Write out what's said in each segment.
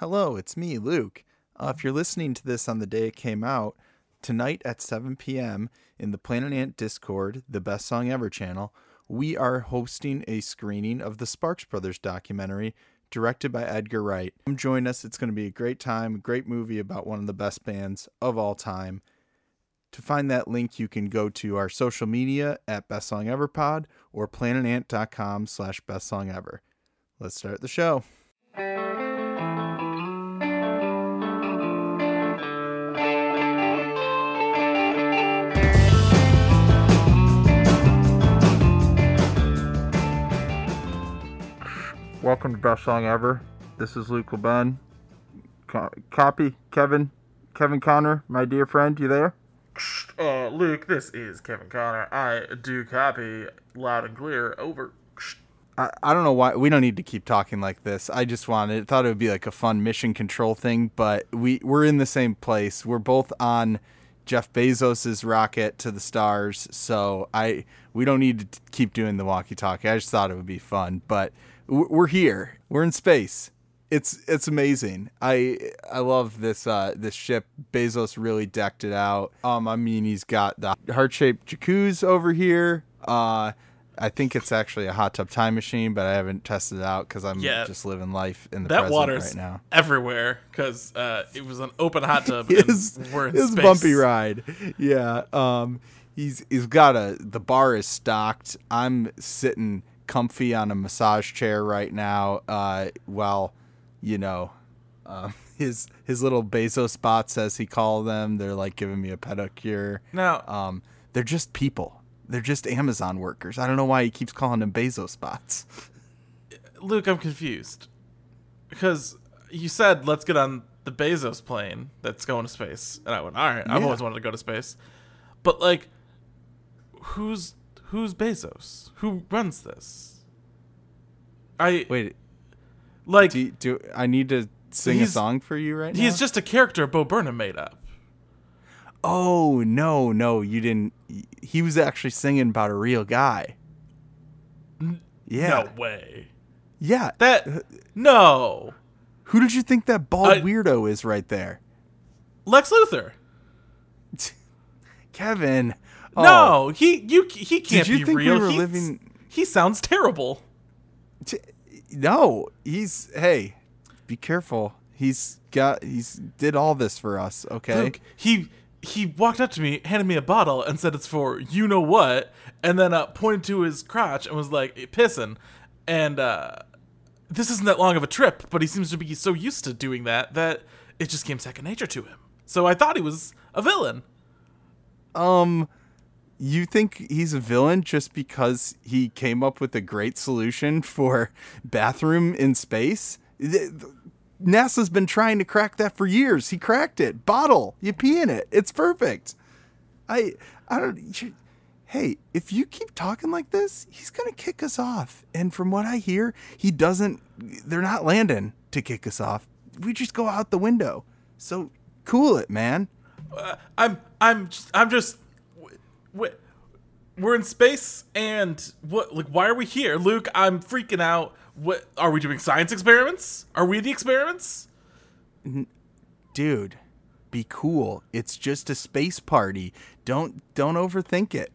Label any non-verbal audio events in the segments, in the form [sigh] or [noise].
Hello, it's me, Luke. Uh, if you're listening to this on the day it came out, tonight at 7 p.m. in the Planet Ant Discord, the Best Song Ever channel, we are hosting a screening of the Sparks Brothers documentary directed by Edgar Wright. Come join us. It's going to be a great time, a great movie about one of the best bands of all time. To find that link, you can go to our social media at Best Song Ever Pod or planetant.com slash best song ever. Let's start the show. Welcome to Best Song Ever. This is Luke LeBun. Co- copy, Kevin, Kevin Connor, my dear friend. You there? Uh, Luke, this is Kevin Connor. I do copy loud and clear. Over. I, I don't know why we don't need to keep talking like this. I just wanted thought it would be like a fun mission control thing, but we we're in the same place. We're both on Jeff Bezos's rocket to the stars, so I we don't need to keep doing the walkie-talkie. I just thought it would be fun, but w- we're here. We're in space. It's it's amazing. I I love this uh this ship. Bezos really decked it out. Um I mean he's got the heart-shaped jacuzzi over here. Uh I think it's actually a hot tub time machine, but I haven't tested it out because I'm Yeah. just living life in the That present water's right now. everywhere because uh, it was an open hot tub. [laughs] his, and we're in his space. bumpy ride. Yeah. Um he's he's got a the bar is stocked. I'm sitting comfy on a massage chair right now, uh, while, you know, um, [laughs] his his little Bezos spots as he call them, they're like giving me a pedicure. No, Um they're just people. They're just Amazon workers. I don't know why he keeps calling them Bezos spots. Luke, I'm confused because you said let's get on the Bezos plane that's going to space, and I went, all right. I've always wanted to go to space, but like, who's who's Bezos? Who runs this? I Wait, like. do, do I need to sing a song for you right now? He's just a character Bo Burnham made up. Oh no, no, you didn't. He was actually singing about a real guy. Yeah, No way. yeah. That uh, no. Who did you think that bald I- weirdo is right there, Lex Luthor. [laughs] Kevin? Oh, No, he you he can't you be think we real. were He's- living- He sounds terrible. t- no. He's hey, be careful. He's got he's did all this for us. Okay. He he walked up to me, handed me a bottle, and said it's for you know what, and then uh, pointed to his crotch and was like pissing. And uh, this isn't that long of a trip, but he seems to be so used to doing that that it just came second nature to him. So I thought he was a villain. Um, you think he's a villain just because he came up with a great solution for bathroom in space? NASA's been trying to crack that for years. He cracked it. Bottle, you pee in it. It's perfect. I I don't. you- Hey, if you keep talking like this, he's gonna kick us off. And from what I hear, he doesn't. They're not landing to kick us off. We just go out the window. So cool it, man. Uh, I'm I'm just, I'm just we're in space and what like why are we here? Luke I'm freaking out. What are we doing science experiments? Are we the experiments? Dude be cool. It's just a space party. Don't don't overthink it.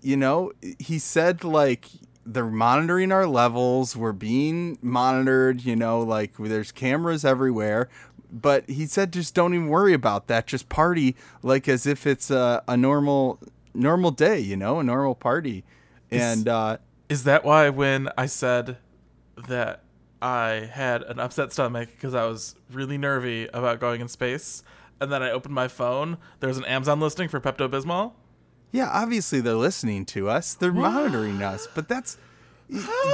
You know he said like they're monitoring our levels. We're being monitored you know like there's cameras everywhere. But he said just don't even worry about that. Just party like as if it's a, a normal normal day you know a normal party and uh is that why when I said that I had an upset stomach because I was really nervy about going in space and then I opened my phone there was an Amazon listing for Pepto Bismol Yeah, obviously they're listening to us. They're monitoring us, but that's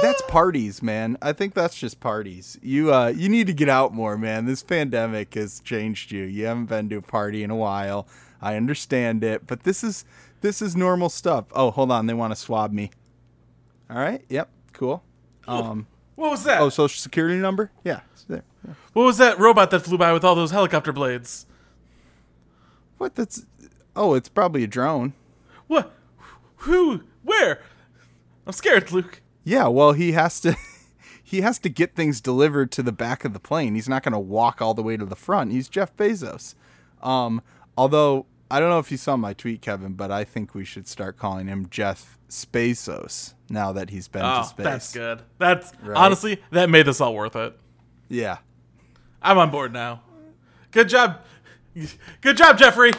that's parties, man. I think that's just parties. You uh you need to get out more, man. This pandemic has changed you. You haven't been to a party in a while. I understand it, but this is this is normal stuff. Oh, hold on, they want to swab me. All right. Yep. Cool. Um what was that oh, social security number? Yeah, there. Yeah. what was that robot that flew by with all those helicopter blades What that's Oh, it's probably a drone. what who where I'm scared Luke Yeah, well, he has to [laughs] he has to get things delivered to the back of the plane. He's not going to walk all the way to the front. He's Jeff Bezos. Um, although I don't know if you saw my tweet, Kevin, but I think we should start calling him Jeff Spacos now that he's been Oh, to space. that's good. That's Right. honestly that made this all worth it. Yeah. I'm on board now. Good job. Good job, Jeffrey.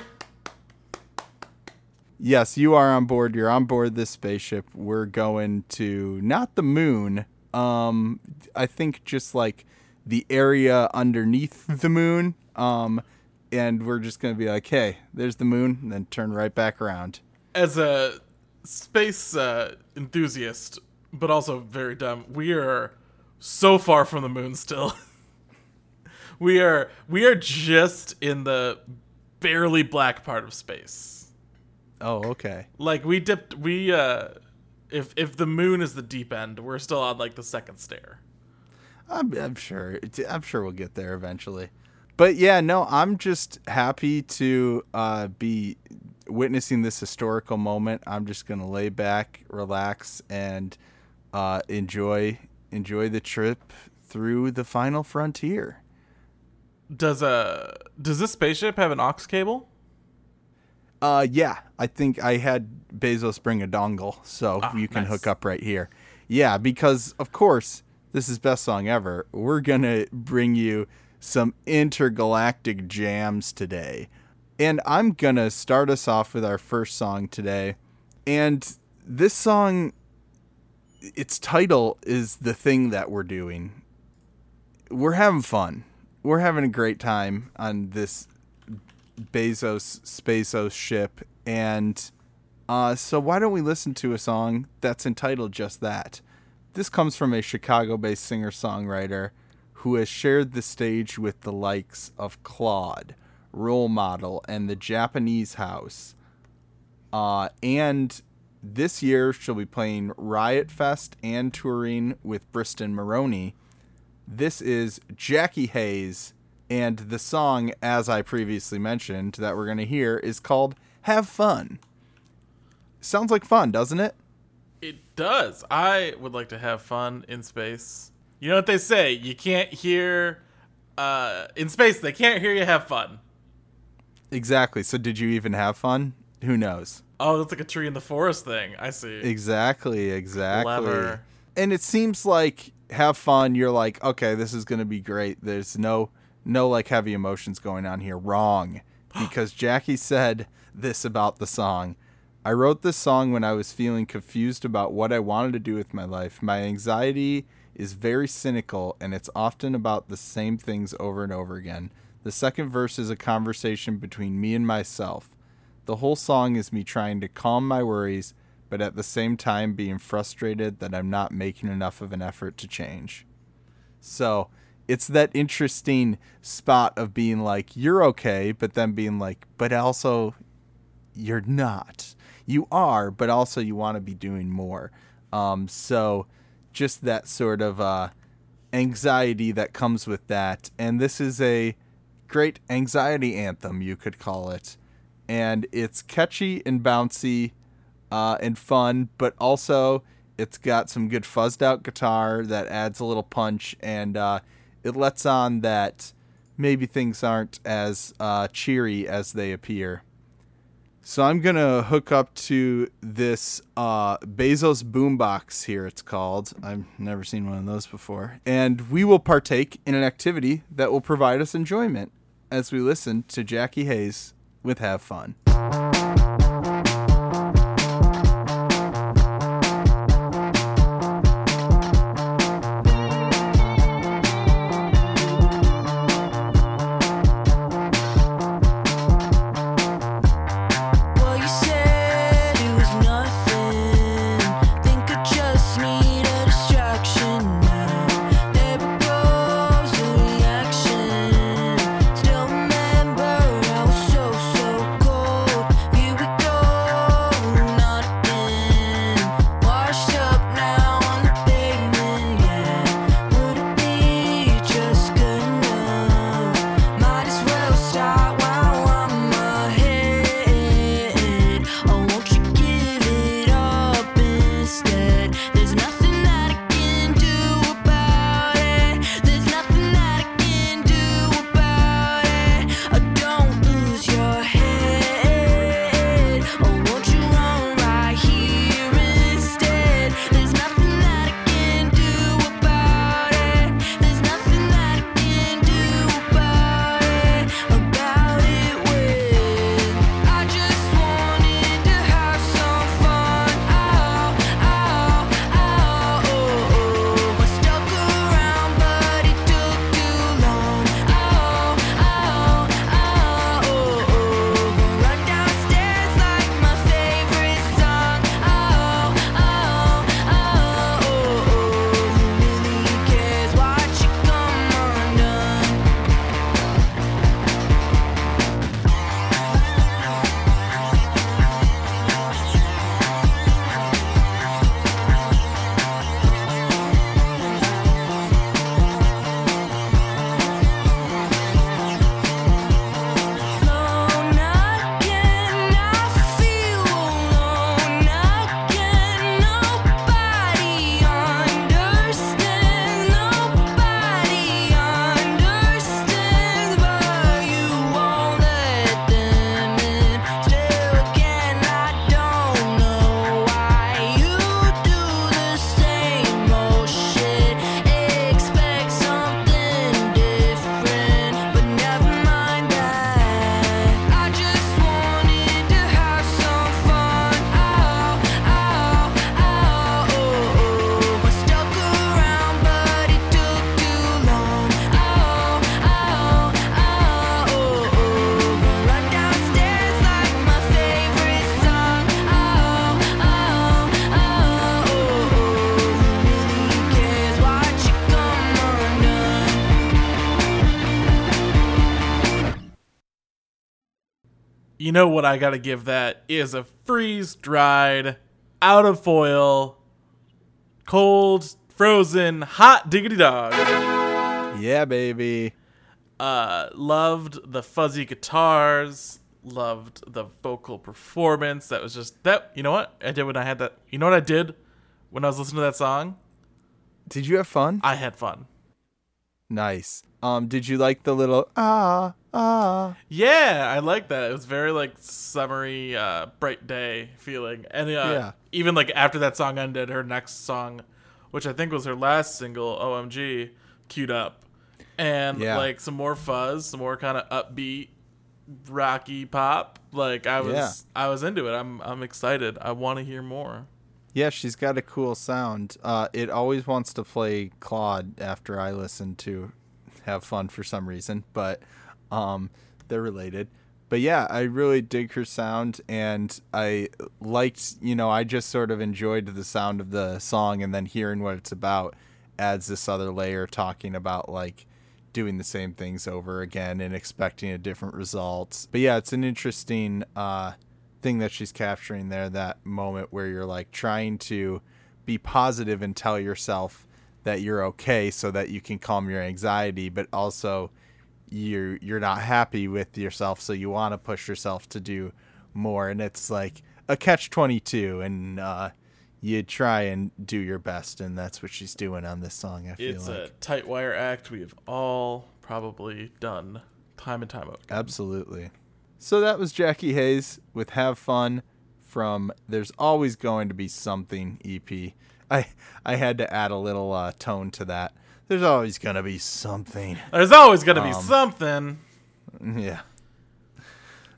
Yes, you are on board. You're on board this spaceship. We're going to not the moon. Um, I think just like the area underneath the moon. Um, and we're just gonna be like, hey, there's the moon, and then turn right back around. As a space uh, enthusiast, but also very dumb, we are so far from the moon still. [laughs] we are we are just in the barely black part of space. Oh, okay. Like we dipped we uh if if the moon is the deep end, we're still on like the second stair. I'm, I'm sure. I'm sure we'll get there eventually. But yeah, no, I'm just happy to uh, be witnessing this historical moment. I'm just gonna lay back, relax, and uh, enjoy enjoy the trip through the final frontier. Does uh does this spaceship have an aux cable? Uh, yeah, I think I had Bezos bring a dongle, so Ah, you can nice. hook up right here. Yeah, because of course this is best song ever. We're gonna bring you some intergalactic jams today, and I'm gonna start us off with our first song today, and this song, its title is the thing that we're doing. We're having fun. We're having a great time on this Bezos Spacos ship, and uh, so why don't we listen to a song that's entitled just that? This comes from a Chicago-based singer-songwriter who has shared the stage with the likes of Claud, Role Model, and the Japanese House. Uh, and this year she'll be playing Riot Fest and touring with Briston Maroney. This is Jackie Hayes, and the song, as I previously mentioned, that we're going to hear is called Have Fun. Sounds like fun, doesn't it? It does. I would like to have fun in space. You know what they say? You can't hear uh in space they can't hear you have fun. Exactly. So, did you even have fun? Who knows? Oh, that's like a tree in the forest thing. I see. Exactly, exactly. Clever. And it seems like have fun, you're like, okay, this is going to be great. There's no no like heavy emotions going on here. Wrong. [gasps] Because Jackie said this about the song. I wrote this song when I was feeling confused about what I wanted to do with my life. My anxiety is very cynical and it's often about the same things over and over again. The second verse is a conversation between me and myself. The whole song is me trying to calm my worries, but at the same time being frustrated that I'm not making enough of an effort to change. So it's that interesting spot of being like, you're okay, but then being like, but also you're not. You are, but also you want to be doing more. Um, so just that sort of uh, anxiety that comes with that. And this is a great anxiety anthem, you could call it. And it's catchy and bouncy uh, and fun, but also it's got some good fuzzed out guitar that adds a little punch and uh, it lets on that maybe things aren't as uh, cheery as they appear. So I'm gonna hook up to this uh, Bezos boombox here. It's called. I've never seen one of those before, and we will partake in an activity that will provide us enjoyment as we listen to Jackie Hayes with "Have Fun." You know what I gotta give that is a freeze dried, out of foil, cold, frozen, hot diggity dog. Yeah, baby. Uh, loved the fuzzy guitars. Loved the vocal performance. That was just that. You know what I did when I had that. You know what I did when I was listening to that song? Did you have fun? I had fun. Nice. Um, did you like the little ah ah? Yeah, I like that. It was very like summery, uh, bright day feeling. And uh, Yeah. even like after that song ended, her next song, which I think was her last single, OMG, queued up. And Yeah. like some more fuzz, some more kind of upbeat, rocky pop. Like I was, Yeah. I was into it. I'm, I'm excited. I want to hear more. Yeah, she's got a cool sound. Uh, it always wants to play Claud after I listen to have fun for some reason, but um, they're related. But yeah, I really dig her sound, and I liked, you know, I just sort of enjoyed the sound of the song, and then hearing what it's about adds this other layer talking about like doing the same things over again and expecting a different result. But yeah, it's an interesting uh, thing that she's capturing there. That moment where you're like trying to be positive and tell yourself that you're okay, so that you can calm your anxiety, but also you're you're not happy with yourself, so you want to push yourself to do more. And it's like a catch twenty two, and uh, you try and do your best, and that's what she's doing on this song. I feel It's like. a tight wire act we've all probably done time and time again. Absolutely. So that was Jackie Hayes with Have Fun from There's Always Going to Be Something EP. I I had to add a little uh, tone to that. There's always going to be something. There's always gonna be Um, something. Yeah.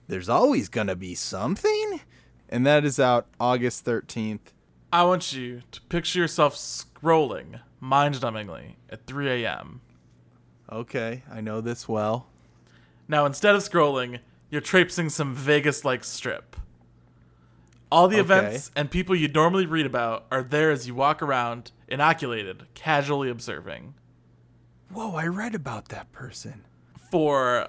There's always going to be something. And that is out August 13th. I want you to picture yourself scrolling mind-numbingly at 3 a.m. Okay, I know this well. Now, instead of scrolling, you're traipsing some Vegas-like strip. All the Okay. events and people you normally read about are there as you walk around, inoculated, casually observing. Whoa, I read about that person. For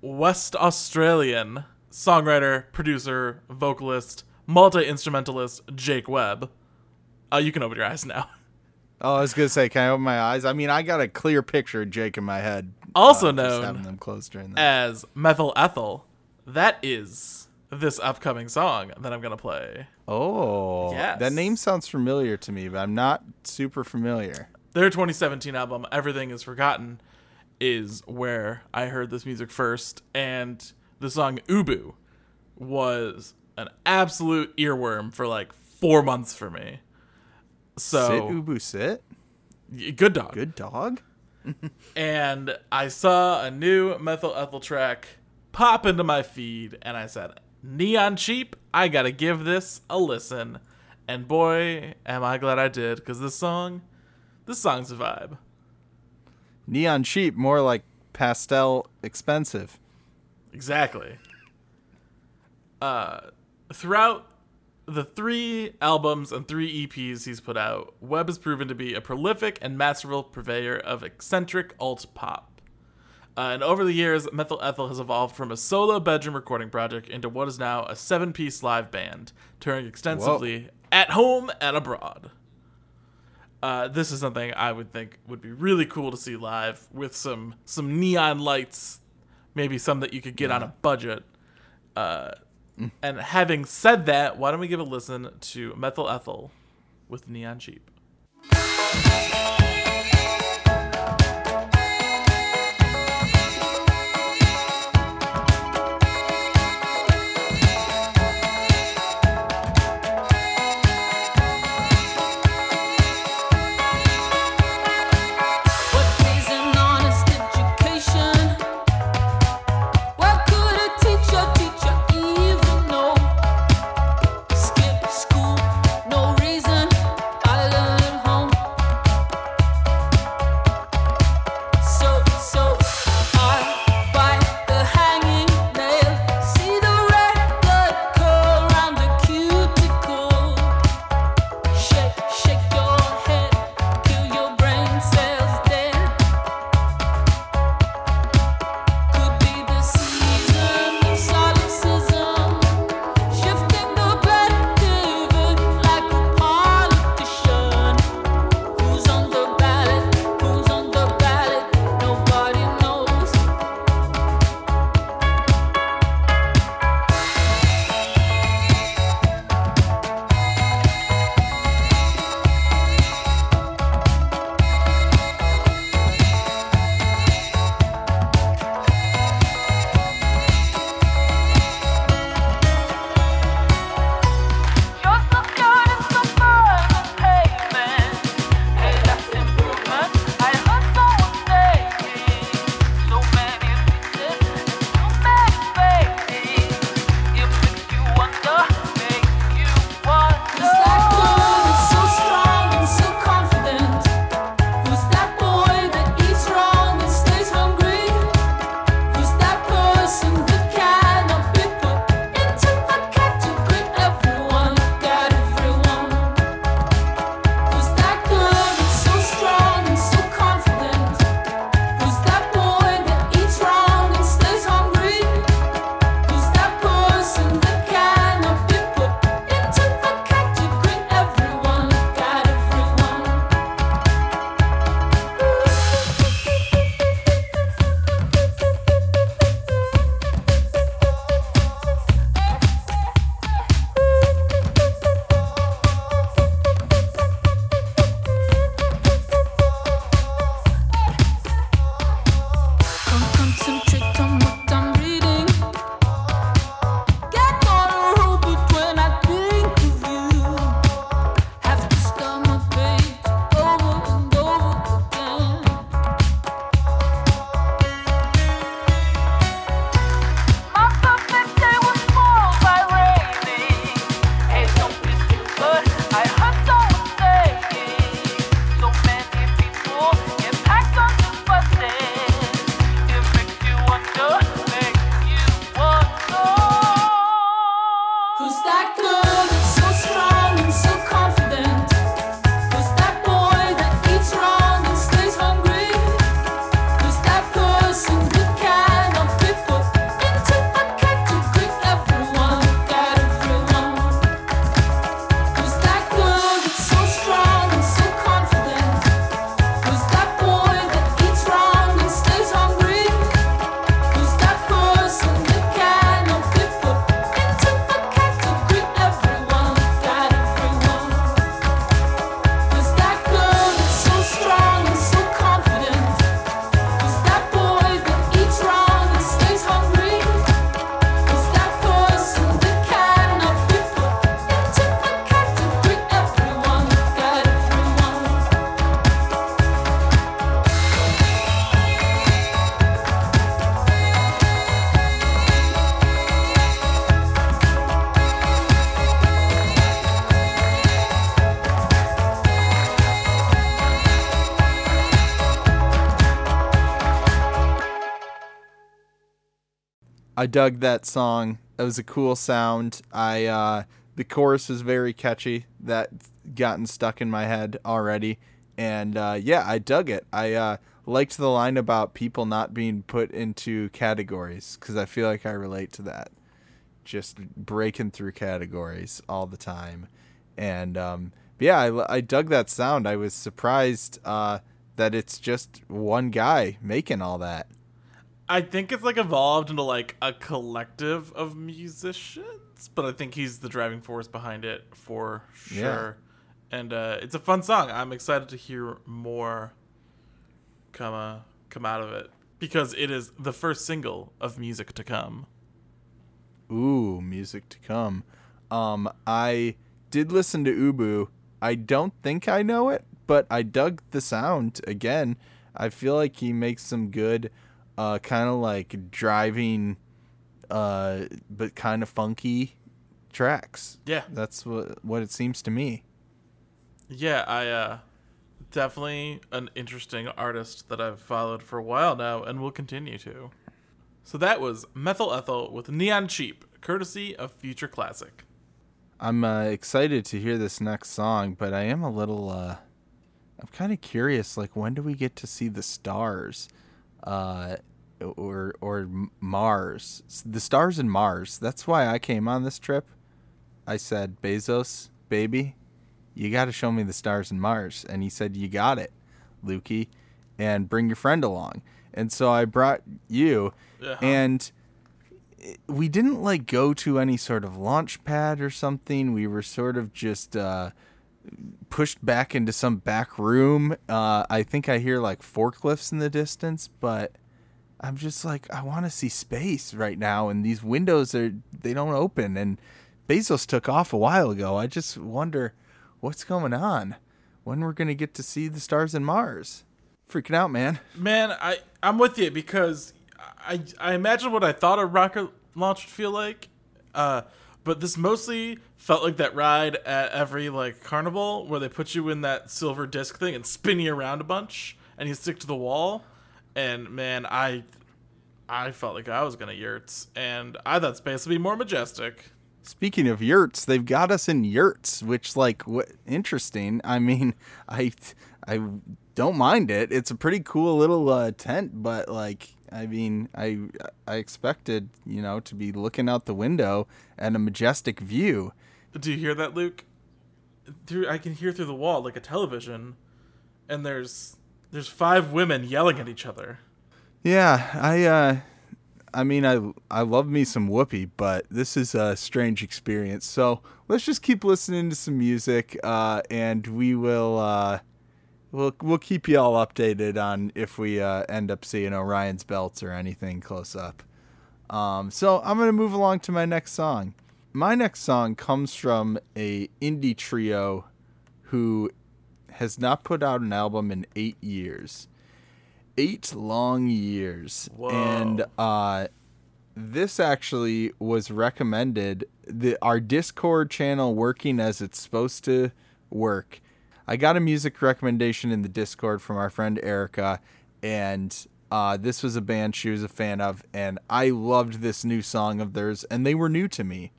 West Australian songwriter, producer, vocalist, multi-instrumentalist Jake Webb. Uh, you can open your eyes now. [laughs] Oh, I was gonna say, can I open my eyes? I mean, I got a clear picture of Jake in my head. Also uh, known having them closed during that. as Methyl Ethel. That is this upcoming song that I'm gonna play. Oh, Yes. that name sounds familiar to me, but I'm not super familiar. Their 2017 album, Everything Is Forgotten, is where I heard this music first, and the song Ubu was an absolute earworm for like four months for me. So sit, Ubu, sit. good dog. Good dog. [laughs] and I saw a new Methyl Ethel track pop into my feed, and I said, Neon Cheap, I gotta give this a listen. And boy, am I glad I did, because this song, this song's a vibe. Neon cheap, more like pastel expensive. Exactly. Uh, throughout the three albums and three EPs he's put out, Webb has proven to be a prolific and masterful purveyor of eccentric alt pop. Uh, and over the years, Methyl Ethel has evolved from a solo bedroom recording project into what is now a seven piece live band, touring extensively at home and abroad. Uh, this is something I would think would be really cool to see live with some some neon lights, maybe some that you could get on a budget. Uh, and having said that, why don't we give a listen to Methyl Ethel with Neon Cheap? I dug that song. It was a cool sound. I uh, the chorus was very catchy. That gotten stuck in my head already, and uh, yeah, I dug it. I uh, liked the line about people not being put into categories because I feel like I relate to that. Just breaking through categories all the time, and um, yeah, I, I dug that sound. I was surprised uh, that it's just one guy making all that. I think it's like evolved into like a collective of musicians, but I think he's the driving force behind it for sure. And uh, it's a fun song. I'm excited to hear more come uh, come out of it because it is the first single of music to come. Ooh, music to come. Um, I did listen to Ubu. I don't think I know it, but I dug the sound again. I feel like he makes some good, uh, kind of like driving, uh, but kind of funky tracks. Yeah, That's what what it seems to me. yeah, I uh, definitely an interesting artist that I've followed for a while now and will continue to. So that was Methyl Ethel with Neon Cheap, courtesy of Future Classic. I'm uh, excited to hear this next song, but I am a little. Uh, I'm kind of curious. Like, when do we get to see the stars, uh, or or Mars? The stars in Mars. That's why I came on this trip. I said, Bezos, baby, you got to show me the stars in Mars, and he said, you got it, Lukey, and bring your friend along. And so I brought you, Uh-huh. and we didn't like go to any sort of launch pad or something. We were sort of just uh, pushed back into some back room. Uh, I think I hear like forklifts in the distance, but I'm just like I want to see space right now, and these windows are they don't open. And Bezos took off a while ago. I just wonder what's going on. When we're gonna get to see the stars and Mars? Freaking out, man. Man, I I'm with you because I I imagine what I thought a rocket launch would feel like, uh, but this mostly felt like that ride at every like carnival where they put you in that silver disc thing and spin you around a bunch and you stick to the wall, and man, I I felt like I was gonna yurts, and I thought space would be more majestic. Speaking of yurts, they've got us in yurts, which like what interesting. I mean, [laughs] I I don't mind it. It's a pretty cool little uh, tent, but like I mean, I I expected, you know, to be looking out the window and a majestic view. Do you hear that, Luke? Through I can hear through the wall like a television, and there's there's five women yelling at each other. Yeah, I uh I mean, I I love me some Whoopi, but this is a strange experience. So let's just keep listening to some music, uh, and we will uh, we'll we'll keep you all updated on if we uh, end up seeing Orion's belts or anything close up. Um, so I'm gonna move along to my next song. My next song comes from a indie trio who has not put out an album in eight years. Eight long years. Whoa. and uh this actually was recommended. The our discord channel working as it's supposed to work. I got a music recommendation in the discord from our friend erica and uh, this was a band she was a fan of and i loved this new song of theirs and they were new to me.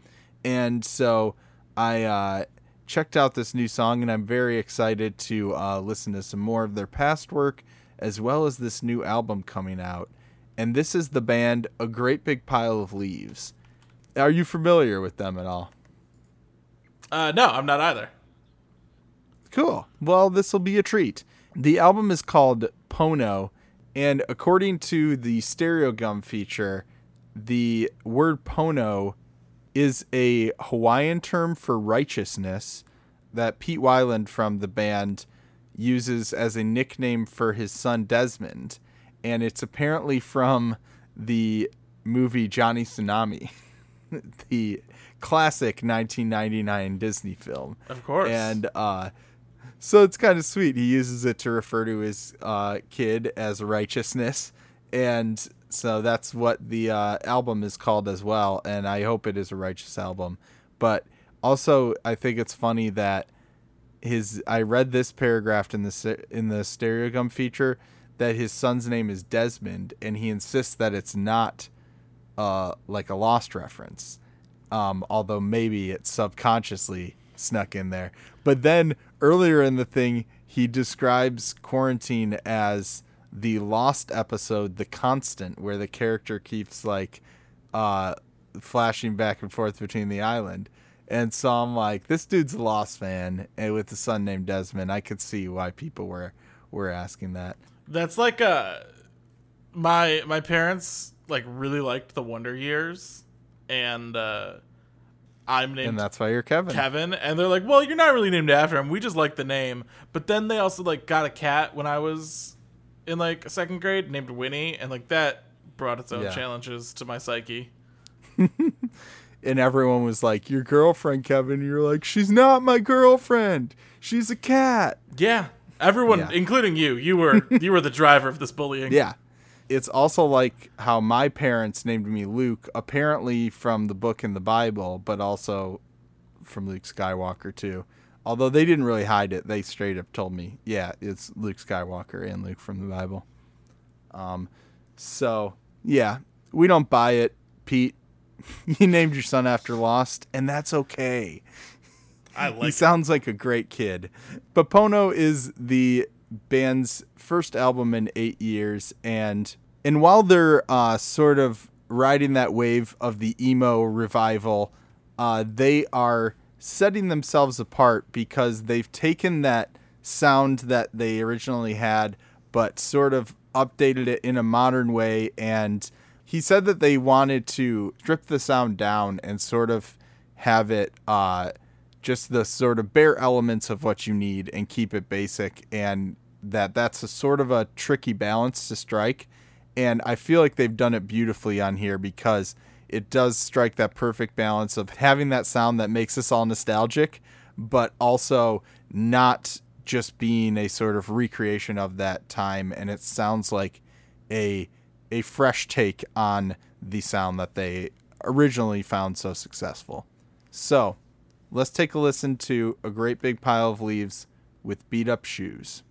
And so i uh, checked out this new song and i'm very excited to uh, listen to some more of their past work as well as this new album coming out. And this is the band A Great Big Pile of Leaves. Are you familiar with them at all? Uh, no, I'm not either. Cool. Well, this will be a treat. The album is called Pono, and according to the Stereogum feature, the word Pono is a Hawaiian term for righteousness that Pete Weiland from the band uses as a nickname for his son Desmond, and it's apparently from the movie Johnny Tsunami, [laughs] the classic 1999 Disney film. Of course. And uh, so it's kind of sweet. He uses it to refer to his uh, kid as righteousness, and so that's what the uh, album is called as well. And I hope it is a righteous album. But also, I think it's funny that his I read this paragraph in the in the Stereogum feature that his son's name is Desmond, and he insists that it's not uh, like a Lost reference, um, although maybe it subconsciously snuck in there. But then earlier in the thing, he describes quarantine as the Lost episode, The Constant, where the character keeps like uh, flashing back and forth between the island. And so I'm like, this dude's a Lost fan, and with a son named Desmond, I could see why people were were asking that. That's like uh my my parents like really liked the Wonder Years, and uh I'm named And that's why you're Kevin. Kevin, and they're like, "Well, you're not really named after him. We just like the name." But then they also like got a cat when I was in like second grade, named Winnie, and like that brought its own Yeah. challenges to my psyche. [laughs] and everyone was like, "Your girlfriend, Kevin." You're like, "She's not my girlfriend. She's a cat." Yeah, everyone, Yeah. including you, you were [laughs] you were the driver of this bullying. Yeah. It's also like how my parents named me Luke, apparently from the book in the Bible, but also from Luke Skywalker too. Although they didn't really hide it, they straight up told me, "Yeah, it's Luke Skywalker and Luke from the Bible." Um, so yeah, we don't buy it, Pete. [laughs] you named your son after Lost, and that's okay. I like. It. He like. sounds like a great kid. But Pono is the band's first album in eight years, and and while they're uh, sort of riding that wave of the emo revival, uh, they are setting themselves apart because they've taken that sound that they originally had, but sort of updated it in a modern way. And he said that they wanted to strip the sound down and sort of have it uh, just the sort of bare elements of what you need and keep it basic and that that's a sort of a tricky balance to strike and i feel like they've done it beautifully on here because it does strike that perfect balance of having that sound that makes us all nostalgic but also not just being a sort of recreation of that time and it sounds like a a fresh take on the sound that they originally found so successful so let's take a listen to A Great Big Pile of Leaves with Beat Up Shoes.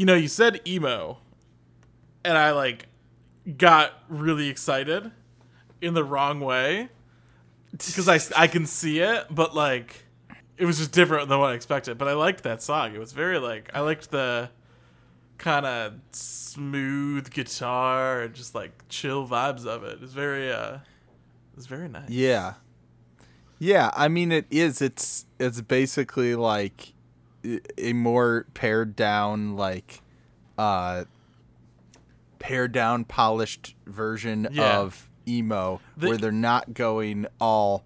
You know, you said emo, and I like got really excited in the wrong way because I I can see it, but like it was just different than what I expected. But I liked that song. It was very like I liked the kind of smooth guitar and just like chill vibes of it. It's very uh, it's very nice. Yeah. Yeah, I mean it is. It's it's basically like a more pared down like uh pared down polished version Yeah. of emo The- where they're not going all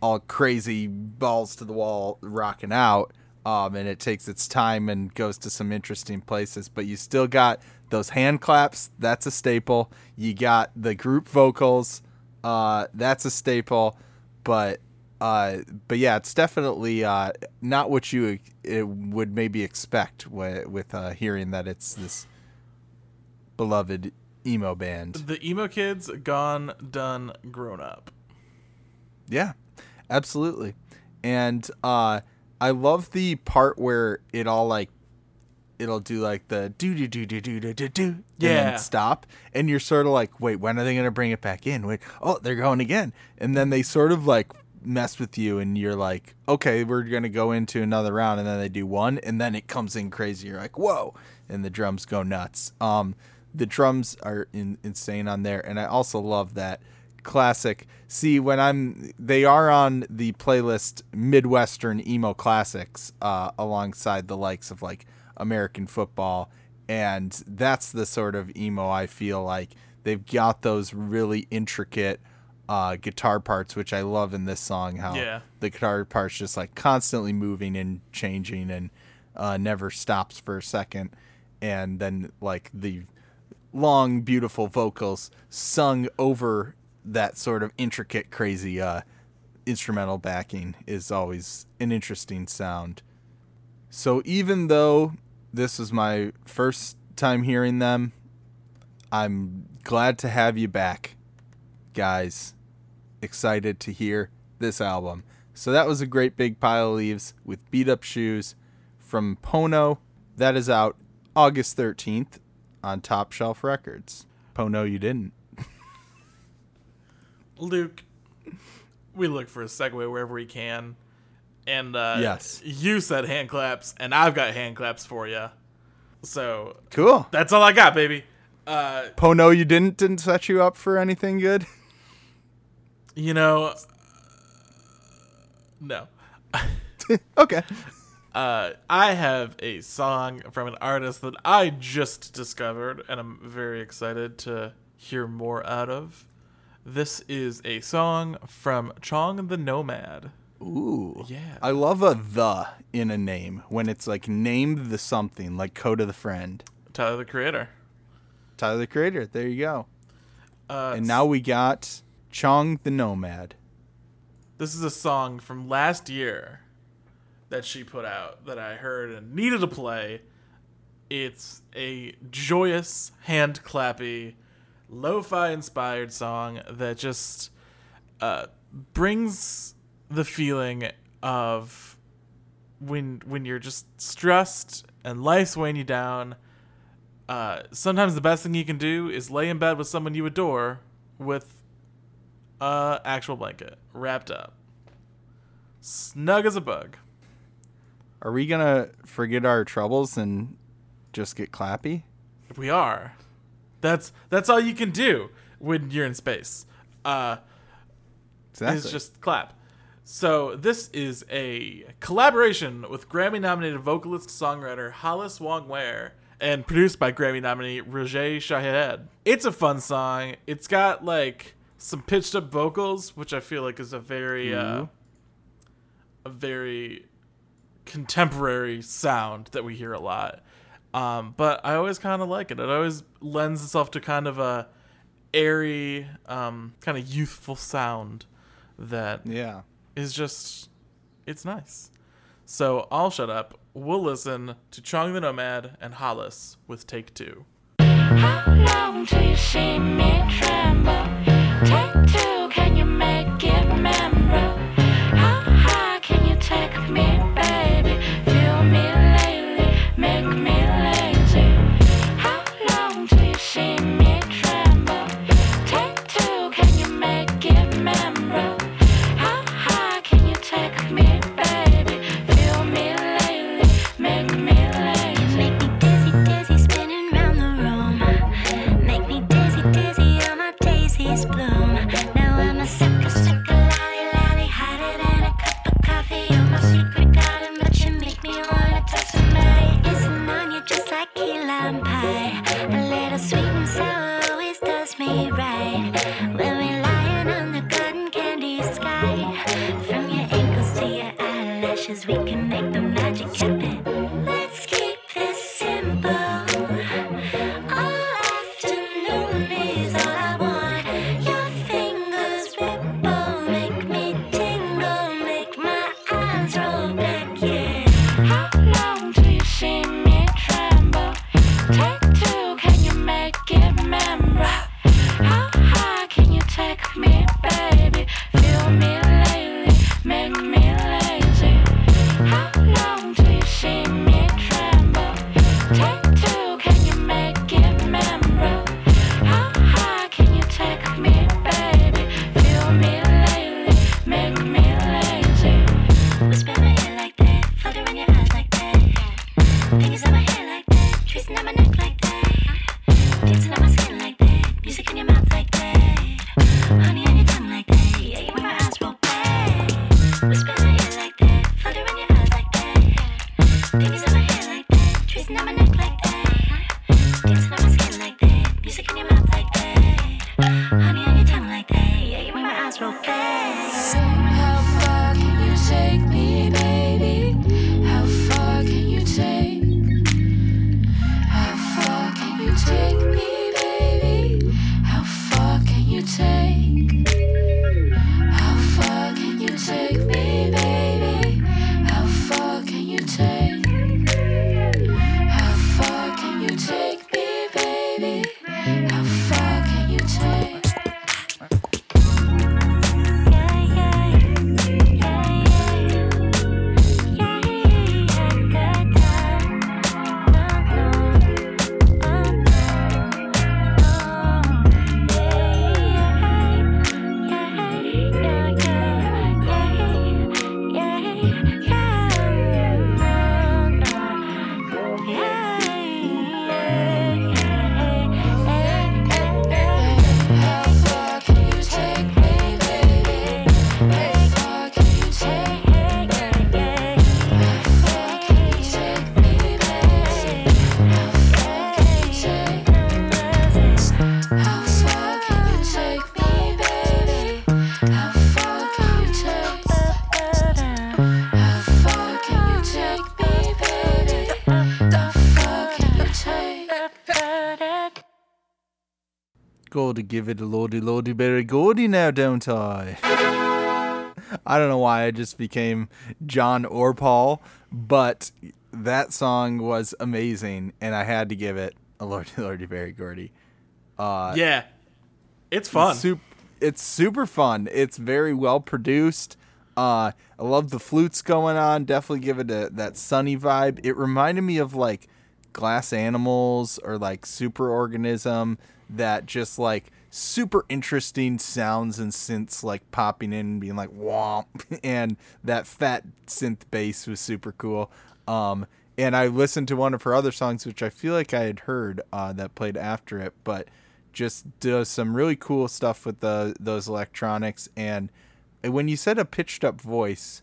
all crazy balls to the wall rocking out um and it takes its time and goes to some interesting places. But you still got those hand claps that's a staple. You got the group vocals uh that's a staple. But uh but yeah it's definitely uh not what you would maybe expect with, with uh hearing that it's this beloved emo band The emo kids gone, done, grown up. Yeah, absolutely. And uh I love the part where it all like it'll do like the do do do do do do do do and Yeah. then stop and you're sort of like wait when are they going to bring it back in wait oh they're going again and then they sort of like mess with you and you're like okay we're to go into another round and then they do one and then it comes in crazy. You're like whoa and the drums go nuts. Um the drums are in, insane on there and i also love that classic. See when i'm they are on the playlist midwestern emo classics uh alongside the likes of like american football and that's the sort of emo i feel like. They've got those really intricate uh guitar parts which i love in this song how Yeah. the guitar parts just like constantly moving and changing and uh never stops for a second. And then like the long beautiful vocals sung over that sort of intricate crazy uh instrumental backing is always an interesting sound. So even though this was my first time hearing them i'm glad to have you back guys excited to hear this album so that was a great big pile of leaves with beat up shoes from pono that is out august 13th on top shelf records pono you didn't [laughs] Luke, we look for a segue wherever we can. And uh, Yes. you said hand claps, and I've got hand claps for you. So cool that's all I got, baby. Uh, pono you didn't didn't set you up for anything good [laughs] you know, no. [laughs] okay Uh, I have a song from an artist that I just discovered, and I'm very excited to hear more out of. This is a song from Chong the Nomad. Ooh. Yeah. I love a the in a name when it's like named the something, like Code of the Friend. Tyler the Creator. Tyler the Creator. There you go. Uh, And now we got Chong the Nomad. This is a song from last year that she put out that I heard and needed to play. It's a joyous, hand clappy, lo fi inspired song that just uh, brings the feeling of when when you're just stressed and life's weighing you down. Uh, sometimes the best thing you can do is lay in bed with someone you adore with a actual blanket wrapped up, snug as a bug. Are we gonna forget our troubles and just get clappy? We are. That's that's all you can do when you're in space. Uh, Exactly. is just clap. So this is a collaboration with Grammy-nominated vocalist songwriter Hollis Wong Ware and produced by Grammy nominee Roger Shahed. It's a fun song. It's got like some pitched up vocals, which I feel like is a very uh, a very contemporary sound that we hear a lot. Um, but I always kind of like it. It always lends itself to kind of a airy, um, kind of youthful sound that yeah. is just it's nice. So I'll shut up. We'll listen to Chong the Nomad and Hollis with Take Two. How long till you see me tremble? Gotta give it a lordy lordy berry gordy now, don't I? I don't know why I just became John or Paul, but that song was amazing, and I had to give it a lordy [laughs] lordy berry gordy. yeah, it's fun. Sup- it's super fun. It's very well produced. Uh, I love the flutes going on. Definitely give it a, that sunny vibe. It reminded me of like Glass Animals or like Superorganism. That just like super interesting sounds and synths like popping in and being like womp, [laughs] and that fat synth bass was super cool. Um, and I listened to one of her other songs, which I feel like I had heard uh, that played after it, but just does some really cool stuff with the those electronics. And when you said a pitched up voice,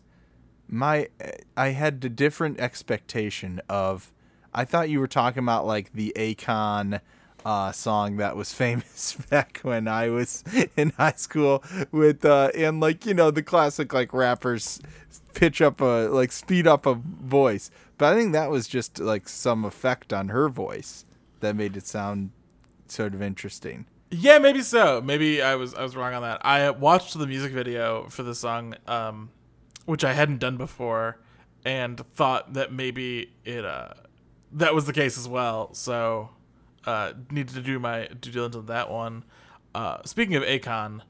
my I had a different expectation of. I thought you were talking about like the Akon uh, song that was [laughs] famous back when I was [laughs] in high school with uh, and like you know the classic like rappers pitch up a like speed up a voice, but I think that was just like some effect on her voice that made it sound sort of interesting. Yeah, maybe so. Maybe I was I was wrong on that. I watched the music video for the song, um, which I hadn't done before, and thought that maybe it uh, that was the case as well. So uh, needed to do my due diligence on that one. Uh, speaking of Akon,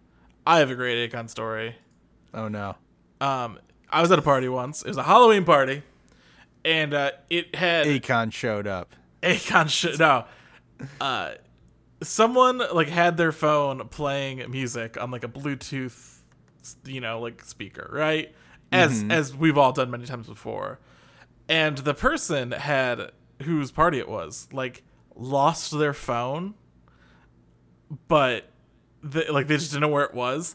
I have a great Akon story. Oh no. Um, I was at a party once. It was a Halloween party, and uh, it had Akon showed up. Akon shit. No, uh, someone like had their phone playing music on like a Bluetooth, you know, like speaker, right? As as we've all done many times before, and the person had whose party it was like lost their phone, but the, like they just didn't know where it was,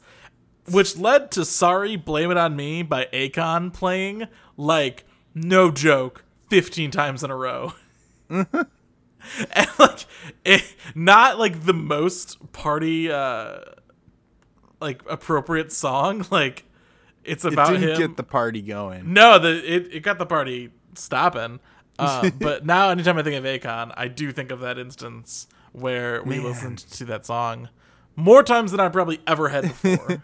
which led to "Sorry, Blame It on Me" by Akon playing like no joke, fifteen times in a row. [laughs] and like it, not like the most party uh like appropriate song [laughs] like it's It about didn't him get the party going. no the it, it got the party stopping uh, [laughs] but now anytime i think of akon i do think of that instance where we Man. listened to that song more times than i probably ever had [laughs] before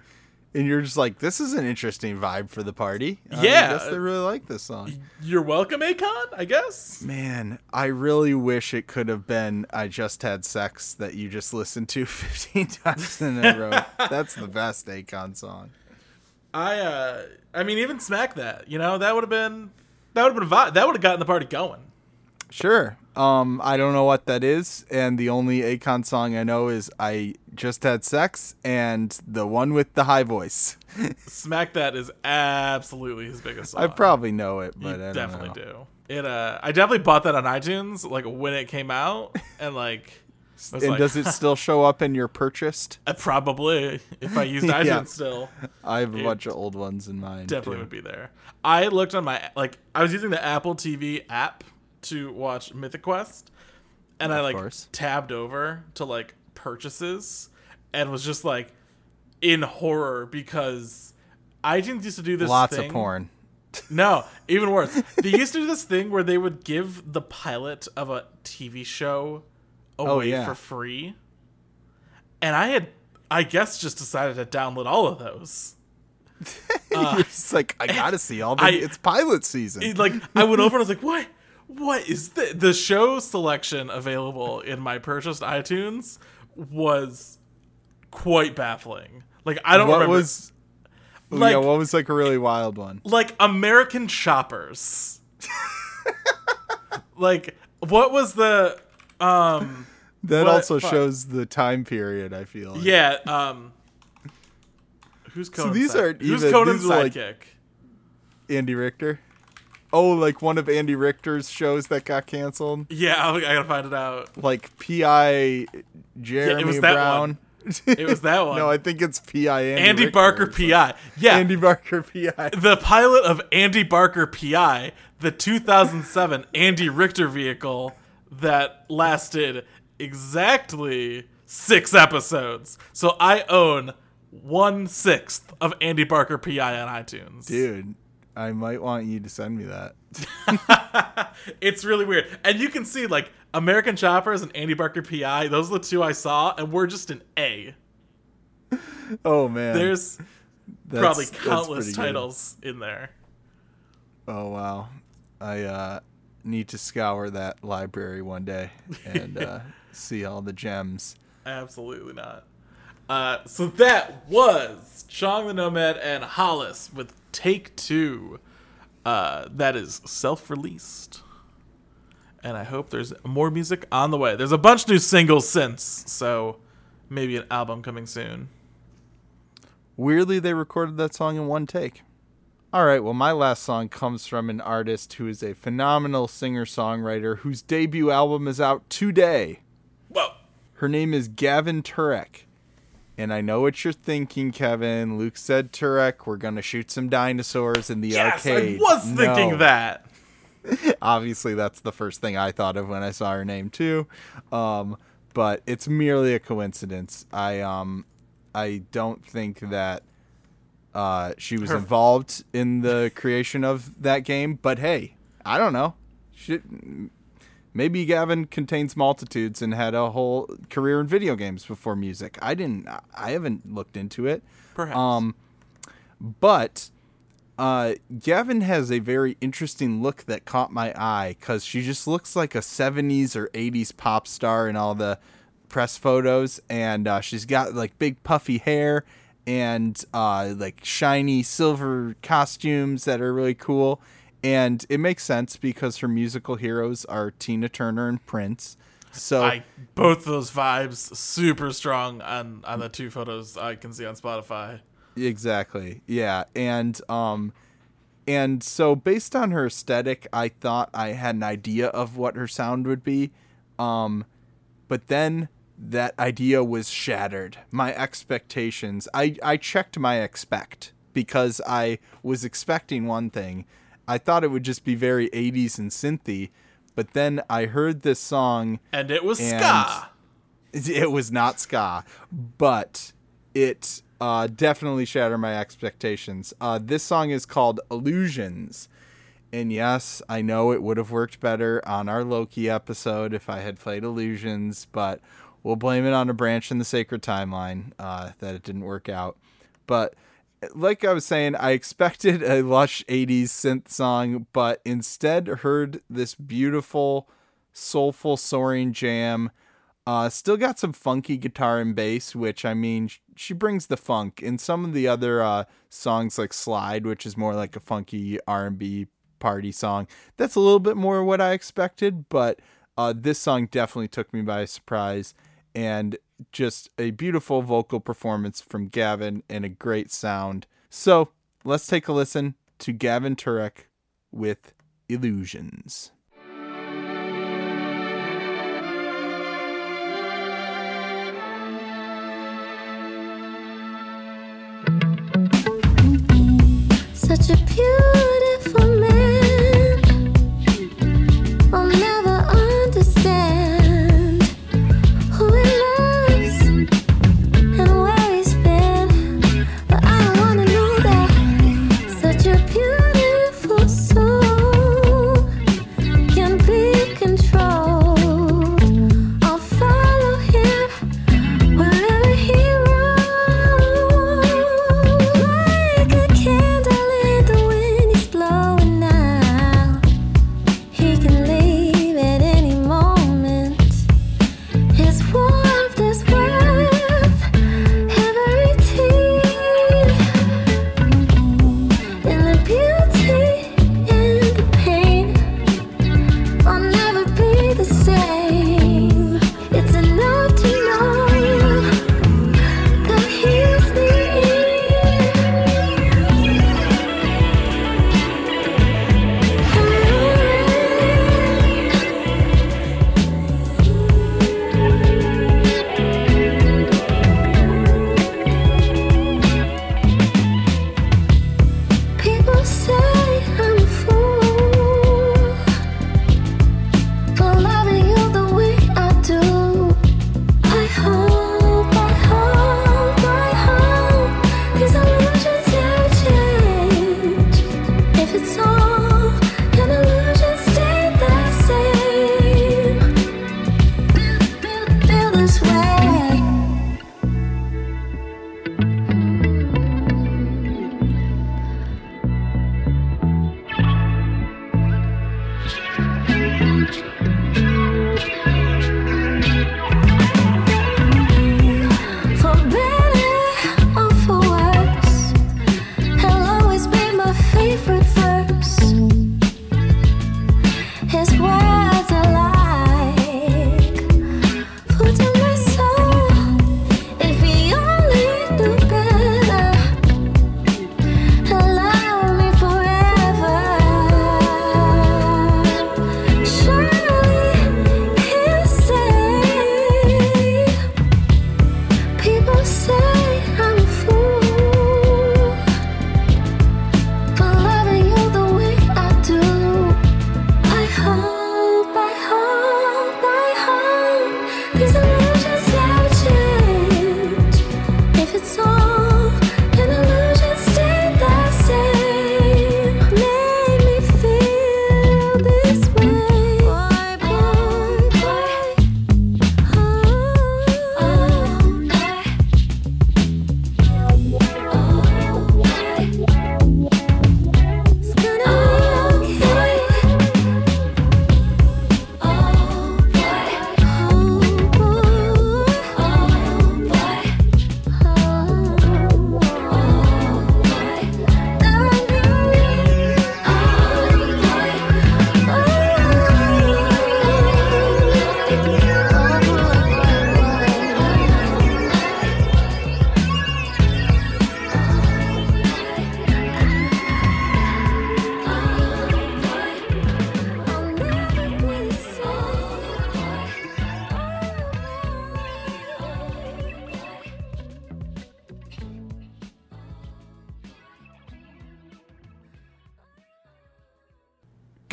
And you're just like, this is an interesting vibe for the party. I Yeah. guess they really like this song. you're welcome akon i guess Man, I really wish it could have been I Just Had Sex that you just listened to [laughs] 15 times in a row. That's the best Akon song. i uh i mean even smack that you know that would have been that would have been vibe that would have gotten the party going Sure. Um, I don't know what that is, and the only Akon song I know is I Just Had Sex and the one with the high voice. [laughs] Smack That is absolutely his biggest song. I probably know it, You but I don't definitely know. do. It uh I definitely bought that on iTunes like when it came out and like I And like, does it still show up in your purchased? [laughs] uh, probably if I used [laughs] iTunes Yeah. still I have a It bunch of old ones in mine. definitely too. would be there. I looked on my like I was using the Apple TV app to watch Mythic Quest and I like course. tabbed over to like purchases and was just like in horror because iTunes used to do this Lots thing. of porn. [laughs] No, even worse. They used to do this thing where they would give the pilot of a TV show away Oh, yeah. for free. And I had, I guess, just decided to download all of those. [laughs] You're uh, just like, I gotta see all the. I- it's pilot season. It, like, I went over and I was like, what? What is the the show selection available in my purchased iTunes was quite baffling. Like I don't what remember was? Oh, like- yeah, what was like a really wild one? like American Choppers. [laughs] like what was the um [laughs] That also Fuck. shows the time period. I feel. Like. yeah um who's Conan these side- aren't who's even- Conan's these are like- sidekick Andy Richter. Oh, like one of Andy Richter's shows that got canceled, yeah I, I gotta find it out like P.I. Jeremy It was that Brown. it was that one no, I think it's P.I. Andy, Andy Richter Barker. PI yeah Andy Barker P.I. the pilot of Andy Barker PI the 2007 Andy Richter vehicle that lasted exactly six episodes so I own one sixth of Andy Barker PI on iTunes Dude, I might want you to send me that. [laughs] It's really weird. And you can see like American Choppers and Andy Barker PI, those are the two I saw, and we're just an A. Oh man, There's That's- probably countless pretty good. titles in there. Oh wow, I uh, need to scour that library one day and uh, [laughs] see all the gems. Absolutely not. Uh, so that was Chong the Nomad and Hollis with Take Two. Uh, that is self released. And I hope there's more music on the way. There's a bunch new singles since, so maybe an album coming soon. Weirdly, they recorded that song in one take. All right, well, my last song comes from an artist who is a phenomenal singer songwriter whose debut album is out today. Whoa. Her name is Gavin Turek. And I know what you're thinking, Kevin. Luke said Turek, we're going to shoot some dinosaurs in the Yes, arcade. I was thinking No. that. [laughs] Obviously, that's the first thing I thought of when I saw her name too. Um, but it's merely a coincidence. I um, I don't think that uh, she was Her- involved in the creation of that game. But hey, I don't know. Should, maybe Gavin contains multitudes and had a whole career in video games before music. I didn't. I haven't looked into it. Perhaps. Um, but uh, Gavin has a very interesting look that caught my eye because she just looks like a 70s or 80s pop star in all the press photos. And uh, she's got like big puffy hair and uh, like shiny silver costumes that are really cool. And it makes sense because her musical heroes are Tina Turner and Prince. So I both those vibes super strong on on the two photos I can see on Spotify. Exactly. Yeah. And um and so based on her aesthetic, I thought I had an idea of what her sound would be. Um but then that idea was shattered. My expectations. I I checked my expect because I was expecting one thing. I thought it would just be very 80s and synthy, but then I heard this song And it was And- ska. it was not ska, but it uh, definitely shattered my expectations. Uh, this song is called Illusions. And yes, I know it would have worked better on our Loki episode if I had played Illusions, but we'll blame it on a branch in the sacred timeline uh, that it didn't work out. But like I was saying, I expected a lush 80s synth song, but instead heard this beautiful, soulful, soaring jam. Uh, still got some funky guitar and bass, which I mean, she brings the funk. In some of the other uh, songs, like "Slide," which is more like a funky R and B party song, that's a little bit more what I expected. But uh, this song definitely took me by surprise, and just a beautiful vocal performance from Gavin and a great sound. So let's take a listen to Gavin Turek with "Illusions." Such a beautiful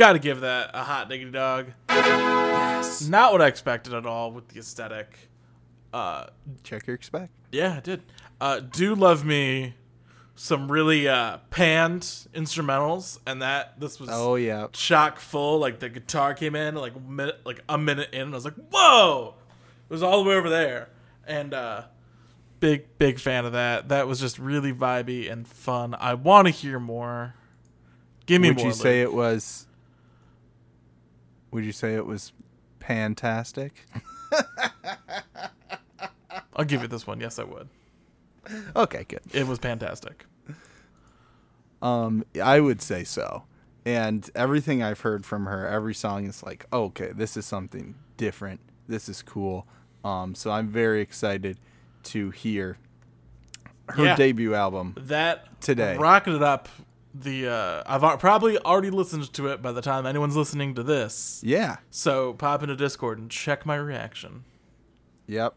Gotta give that a hot diggity dog. Not what I expected at all with the aesthetic. Uh, Check your expect. yeah, I did. Uh, do love me some really uh, panned instrumentals, and that this was Oh yeah. chock full. Like the guitar came in like minute, like a minute in, and I was like, "Whoa!" It was all the way over there, and uh, big big fan of that. That was just really vibey and fun. I want to hear more. Give me Would more. you say Luke. it was? Would you say it was fantastic? [laughs] I'll give you this one. Yes, I would. Okay, good. It was fantastic. Um, I would say so. And everything I've heard from her, every song is like, oh, okay, this is something different. This is cool. Um, so I'm very excited to hear her Yeah. debut album. That Today. rocketed up. The uh, I've probably already listened to it by the time anyone's listening to this. Yeah. So pop into Discord and check my reaction. Yep.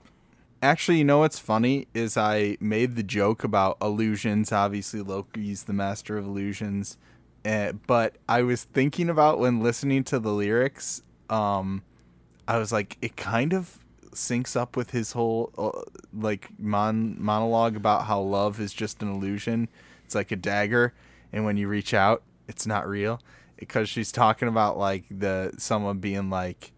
Actually, you know what's funny is I made the joke about illusions. Obviously, Loki's the master of illusions, uh, but I was thinking about when listening to the lyrics. Um, I was like, it kind of syncs up with his whole uh, like mon- monologue about how love is just an illusion. It's like a dagger, and when you reach out, it's not real. Because she's talking about like the someone being like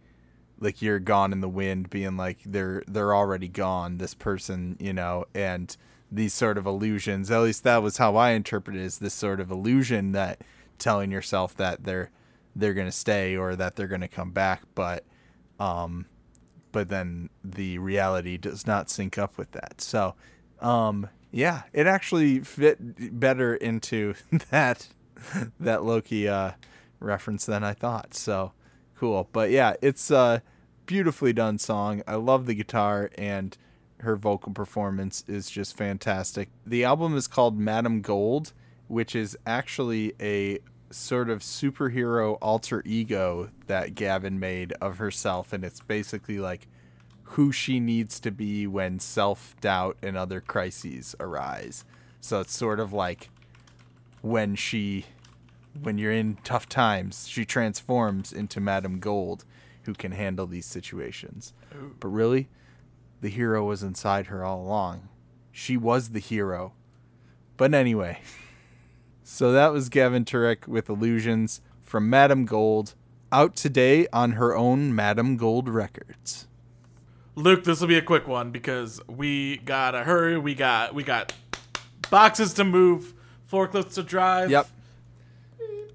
like you're gone in the wind being like they're they're already gone this person you know and these sort of illusions. At least that was how i interpreted it as this sort of illusion that telling yourself that they're they're going to stay or that they're going to come back. But um but then the reality does not sync up with that. So um yeah it actually fit better into [laughs] that that loki uh reference than i thought so cool. But yeah, it's a beautifully done song. I love the guitar and her vocal performance is just fantastic. The album is called Madame Gold, which is actually a sort of superhero alter ego that Gavin made of herself and it's basically like who she needs to be when self-doubt and other crises arise. So it's sort of like when she when you're in tough times, she transforms into Madame Gold, who can handle these situations. But really, the hero was inside her all along. She was the hero. But anyway, [laughs] so that was Gavin Turek with Illusions from Madame Gold, out today on her own Madame Gold Records. Luke, this will be a quick one because we gotta hurry. We got we got boxes to move, forklifts to drive. Yep.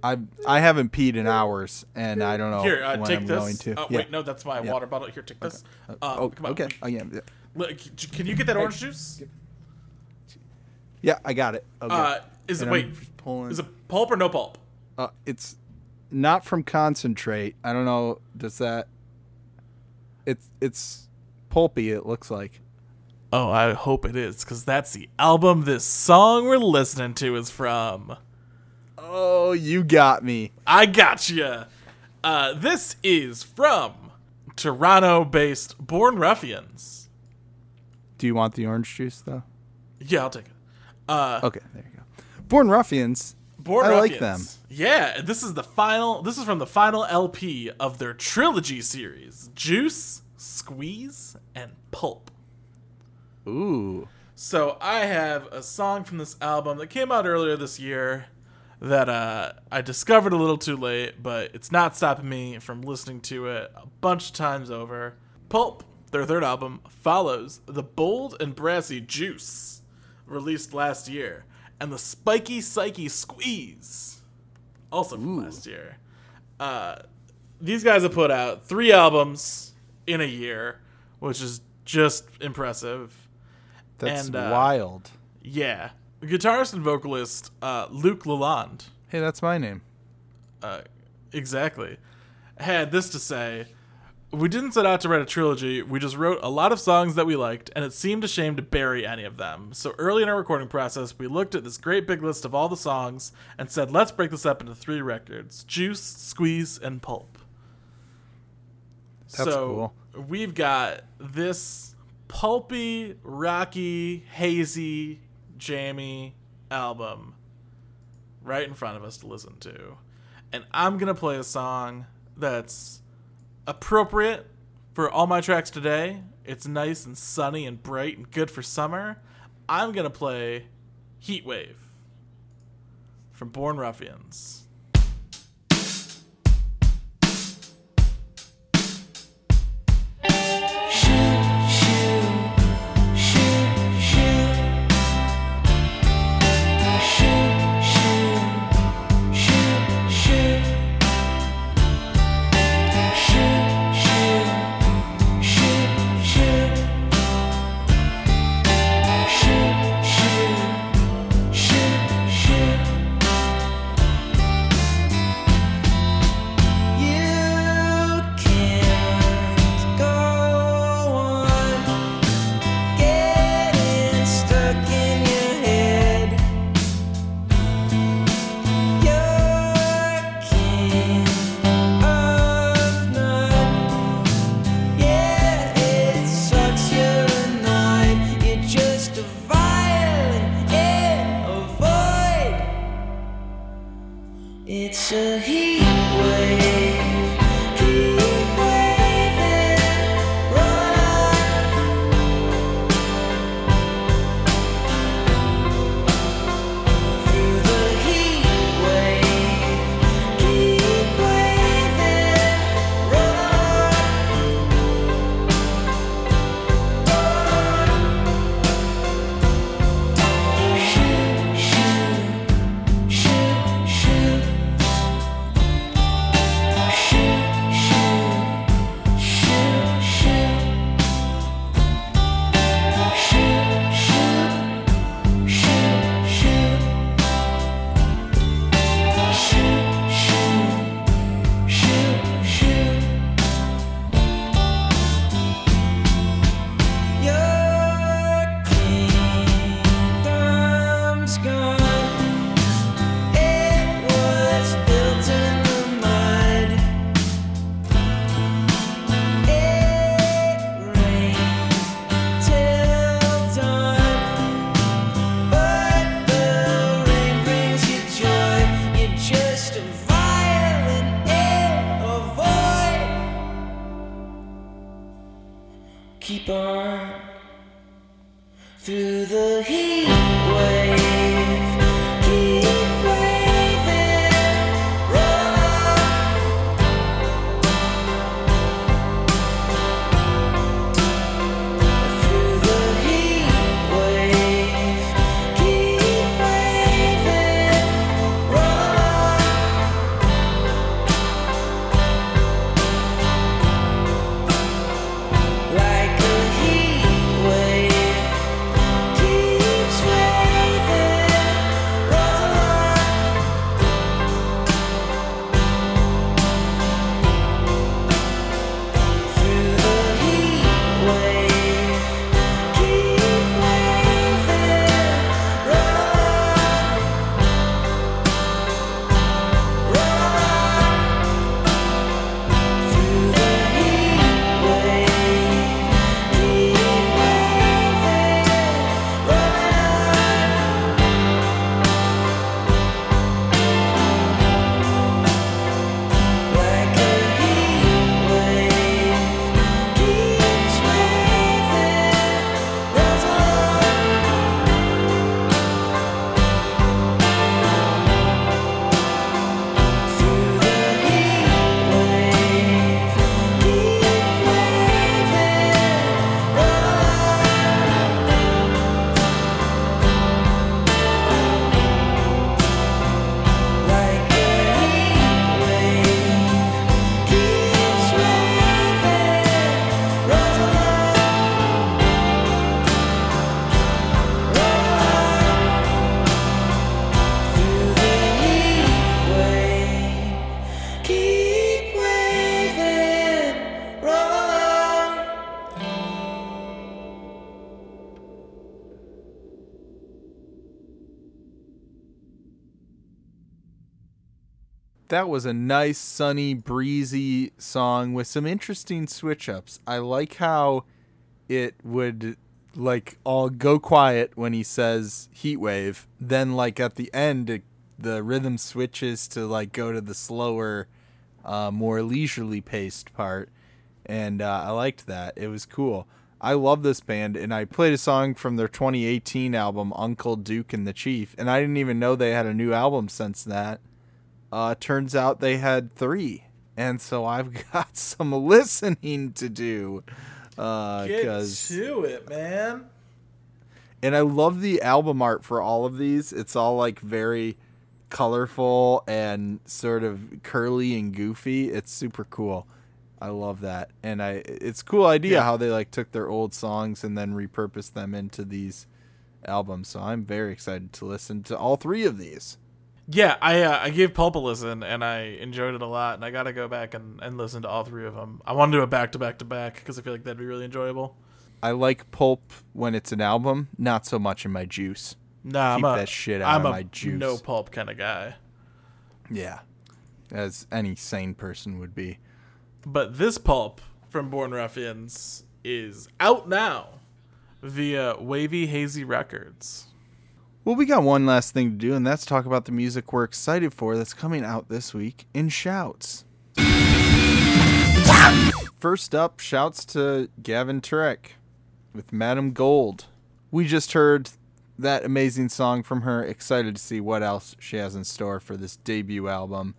I I haven't peed in hours, and I don't know Here, uh, when take I'm this. going to. Oh, Yeah. Wait, no, that's my Yeah. water bottle. Here, take this. Uh, oh, come on. okay. Oh, yeah. Look, can you get that orange juice? Yeah, I got it. Okay. Uh, is it I'm wait? pulling- Is it pulp or no pulp? Uh, it's not from concentrate. I don't know. Does that? It's it's pulpy. It looks like. Oh, I hope it is because that's the album this song we're listening to is from. Oh, you got me. I gotcha. Uh, this is from Toronto-based Born Ruffians. Do you want the orange juice though? Yeah, I'll take it. Uh, Okay, there you go. Born Ruffians. Born I Ruffians. like them. Yeah, this is the final. This is from the final LP of their trilogy series: Juice, Squeeze, and Pulp. Ooh. So I have a song from this album that came out earlier this year that uh, I discovered a little too late, but it's not stopping me from listening to it a bunch of times over. Pulp, their third album, follows the bold and brassy Juice, released last year, and the spiky psyche Squeeze, also from last year. Uh, these guys have put out three albums in a year, which is just impressive. That's And, uh, wild. Yeah. Guitarist and vocalist uh, Luke Lalonde, Hey, that's my name. uh, exactly, had this to say We didn't set out to write a trilogy, we just wrote a lot of songs that we liked, and it seemed a shame to bury any of them. So early in our recording process, we looked at this great big list of all the songs and said, let's break this up into three records Juice, Squeeze, and Pulp. That's so cool. we've got this pulpy, rocky, hazy, jammy album right in front of us to listen to. And I'm going to play a song that's appropriate for all my tracks today. It's nice and sunny and bright and good for summer. I'm going to play Heatwave from Born Ruffians. that was a nice, sunny, breezy song with some interesting switch ups. I like how it would like all go quiet when he says heat wave. Then like at the end, it, the rhythm switches to like go to the slower, uh, more leisurely paced part, and uh, I liked that. It was cool. I love this band, and I played a song from their 2018 album, Uncle Duke and the Chief, and I didn't even know they had a new album since that. Uh, turns out they had three, and so I've [laughs] got some listening to do. Uh, Get 'cause- to it, man. and I love the album art for all of these. It's all like very colorful and sort of curly and goofy. It's super cool. I love that. And I it's cool idea Yeah. how they like took their old songs and then repurposed them into these albums. So I'm very excited to listen to all three of these. Yeah, I uh, I gave Pulp a listen and I enjoyed it a lot, and I got to go back and, and listen to all three of them. I want to do it back to back to back because I feel like that'd be really enjoyable. I like pulp when it's an album, not so much in my juice. Nah, Keep I'm a, that shit out I'm of my juice. no pulp kind of guy. Yeah. As any sane person would be. But this pulp from Born Ruffians is out now via Wavy Hazy Records. Well, we got one last thing to do, and that's talk about the music we're excited for that's coming out this week in Shouts. First up, shouts to Gavin Turek with Madame Gold. We just heard that amazing song from her. Excited to see what else she has in store for this debut album.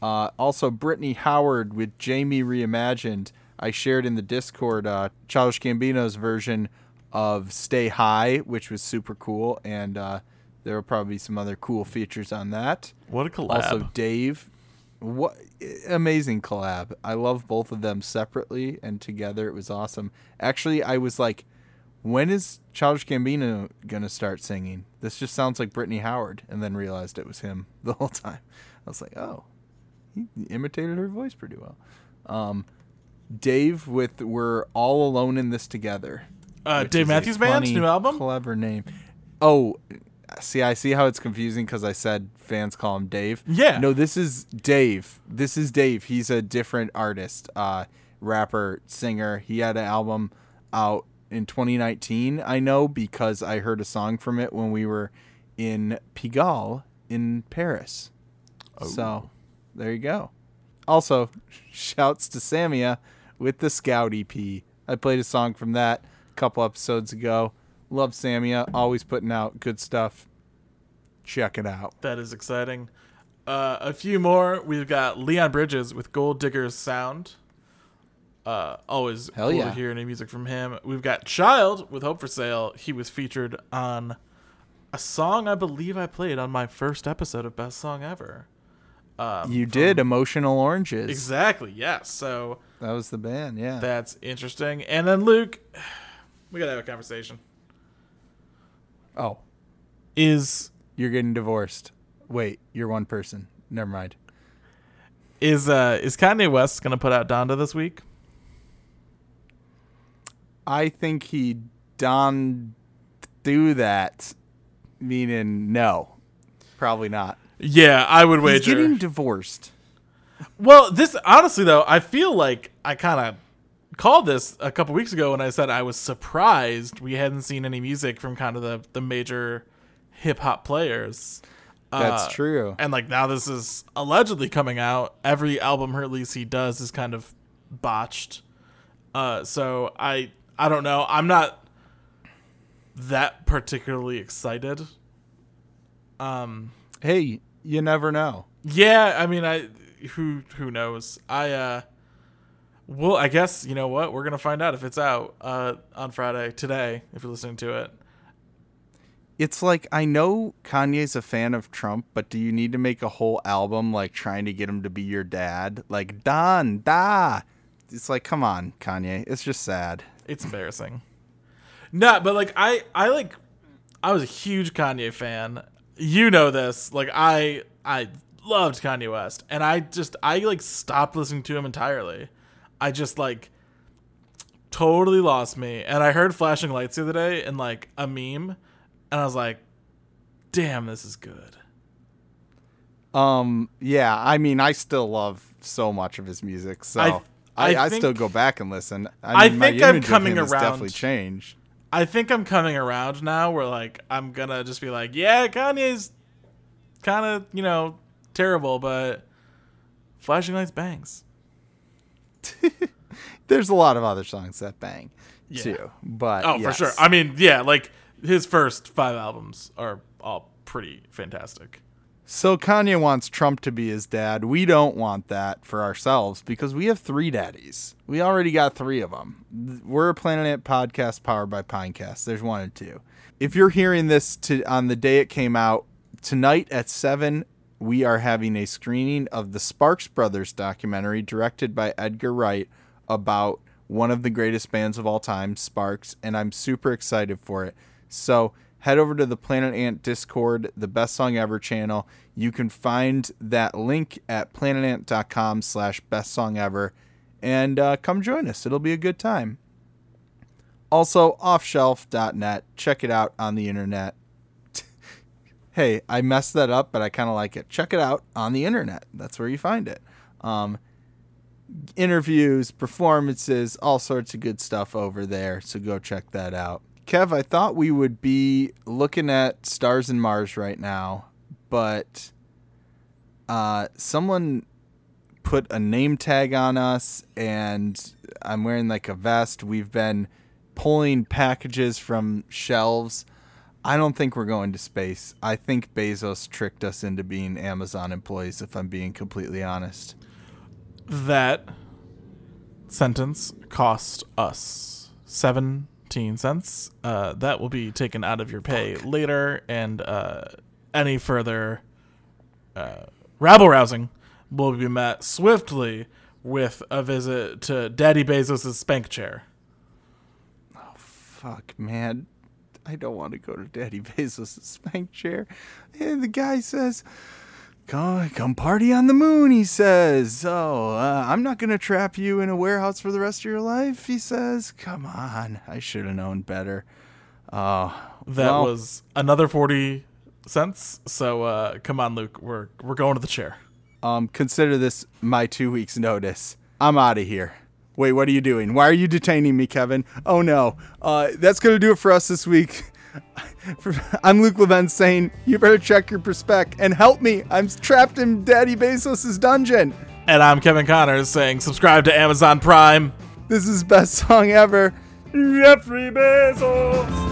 Uh, also, Brittany Howard with Jaime Reimagined. I shared in the Discord uh, Childish Gambino's version of Stay High, which was super cool, and uh, there will probably be some other cool features on that. What a collab. Also, Dave, what amazing collab! I love both of them separately and together. It was awesome. Actually, I was like, when is Childish Gambino gonna start singing? This just sounds like Brittany Howard, and then realized it was him [laughs] the whole time. I was like, oh, he imitated her voice pretty well. Um, Dave with "We're All Alone in This Together." Uh, Dave Matthews Band's new album? Clever name. Oh, see, I see how it's confusing because I said fans call him Dave. Yeah. No, this is Dave. This is Dave. He's a different artist, uh, rapper, singer. He had an album out in 2019. I know because I heard a song from it when we were in Pigalle in Paris. So, there you go. Also, [laughs] shouts to Samia with the Scout EP. I played a song from that a couple episodes ago. Love Samia, always putting out good stuff. Check it out. That is exciting. Uh, a few more. We've got Leon Bridges with Gold Digger's Sound. Uh, always Hell cool yeah. to hear any music from him. We've got Chiiild with Hope for Sale. He was featured on a song I believe I played on my first episode of Best Song Ever. Um, You did Emotional Oranges. Exactly, yes. So That was the band, yeah. that's interesting. And then Luke, we gotta have a conversation. oh, Is you're getting divorced. Wait, you're one person. Never mind. is uh is Kanye West gonna put out Donda this week? I think he done do that, meaning no, probably not. Yeah, I would He's wager. getting divorced. Well, this honestly though, I feel like I kind of called this a couple weeks ago when I said I was surprised we hadn't seen any music from kind of the the major hip hop players. That's Uh, true. And like now this is allegedly coming out. Every album release he does is kind of botched. Uh so I I don't know. I'm not that particularly excited. Um Hey, you never know. yeah, I mean, I who who knows? I uh, well, I guess you know what we're gonna find out if it's out uh on Friday today. If you're listening to it, It's like I know Kanye's a fan of Trump, but do you need to make a whole album like trying to get him to be your dad? Like Don Da. It's like, come on, Kanye. It's just sad. it's embarrassing. No, but like I I like I was a huge Kanye fan. You know this. Like I I loved Kanye West, and I just I like stopped listening to him entirely. I just like totally lost me. And I heard Flashing Lights the other day in like a meme, and I was like, "Damn, this is good." Um, yeah, I mean, I still love so much of his music, so I- I, I I, think- still go back and listen. I I, mean, my think I'm coming around. definitely changed. I think I'm coming around now where like I'm gonna just be like, yeah, Kanye's kind of you know terrible, but flashing lights bangs. [laughs] There's a lot of other songs that bang Yeah. too. But Oh, for sure. I mean, yeah, like his first five albums are all pretty fantastic. So Kanye wants Trump to be his dad. We don't want that for ourselves because we have three daddies. We already got three of them. We're a Planet Ant podcast powered by Pinecast. There's one and two. If you're hearing this to on the day it came out tonight at seven, we are having a screening of the Sparks Brothers documentary directed by Edgar Wright about one of the greatest bands of all time, Sparks, and I'm super excited for it. So head over to the Planet Ant Discord, the best song ever channel. You can find that link at planetant.com slash best song ever and uh, come join us. It'll be a good time. Also, offshelf.net. Check it out on the internet. Hey, I messed that up, but I kind of like it. Check it out on the internet. That's where you find it. Um, interviews, performances, all sorts of good stuff over there. So go check that out. Kev, I thought we would be looking at Stars and Mars right now, but uh, someone put a name tag on us, and I'm wearing like a vest. We've been pulling packages from shelves. I don't think we're going to space. I think Bezos tricked us into being Amazon employees, if I'm being completely honest. That sentence cost us 17 cents. Uh, that will be taken out of your pay later, and uh, any further uh, rabble rousing will be met swiftly with a visit to Daddy Bezos' spank chair. Oh, fuck, man. I don't want to go to Daddy [laughs] Bezos' spank chair. And the guy says, Come, come party on the moon, he says. Oh, uh, I'm not going to trap you in a warehouse for the rest of your life, he says. Come on. I should have known better. Oh, That well, was another 40 cents. So uh, come on, Luke. We're, we're going to the chair. Um, consider this my two weeks' notice. I'm out of here. Wait, what are you doing? Why are you detaining me, Kevin? Oh no. Uh, that's gonna do it for us this week. [laughs] I'm Luke Levin saying you better check your perspec and help me. I'm trapped in Daddy Bezos' dungeon. And I'm Kevin Connors saying subscribe to Amazon Prime. This is best song ever. Jeffrey Bezos.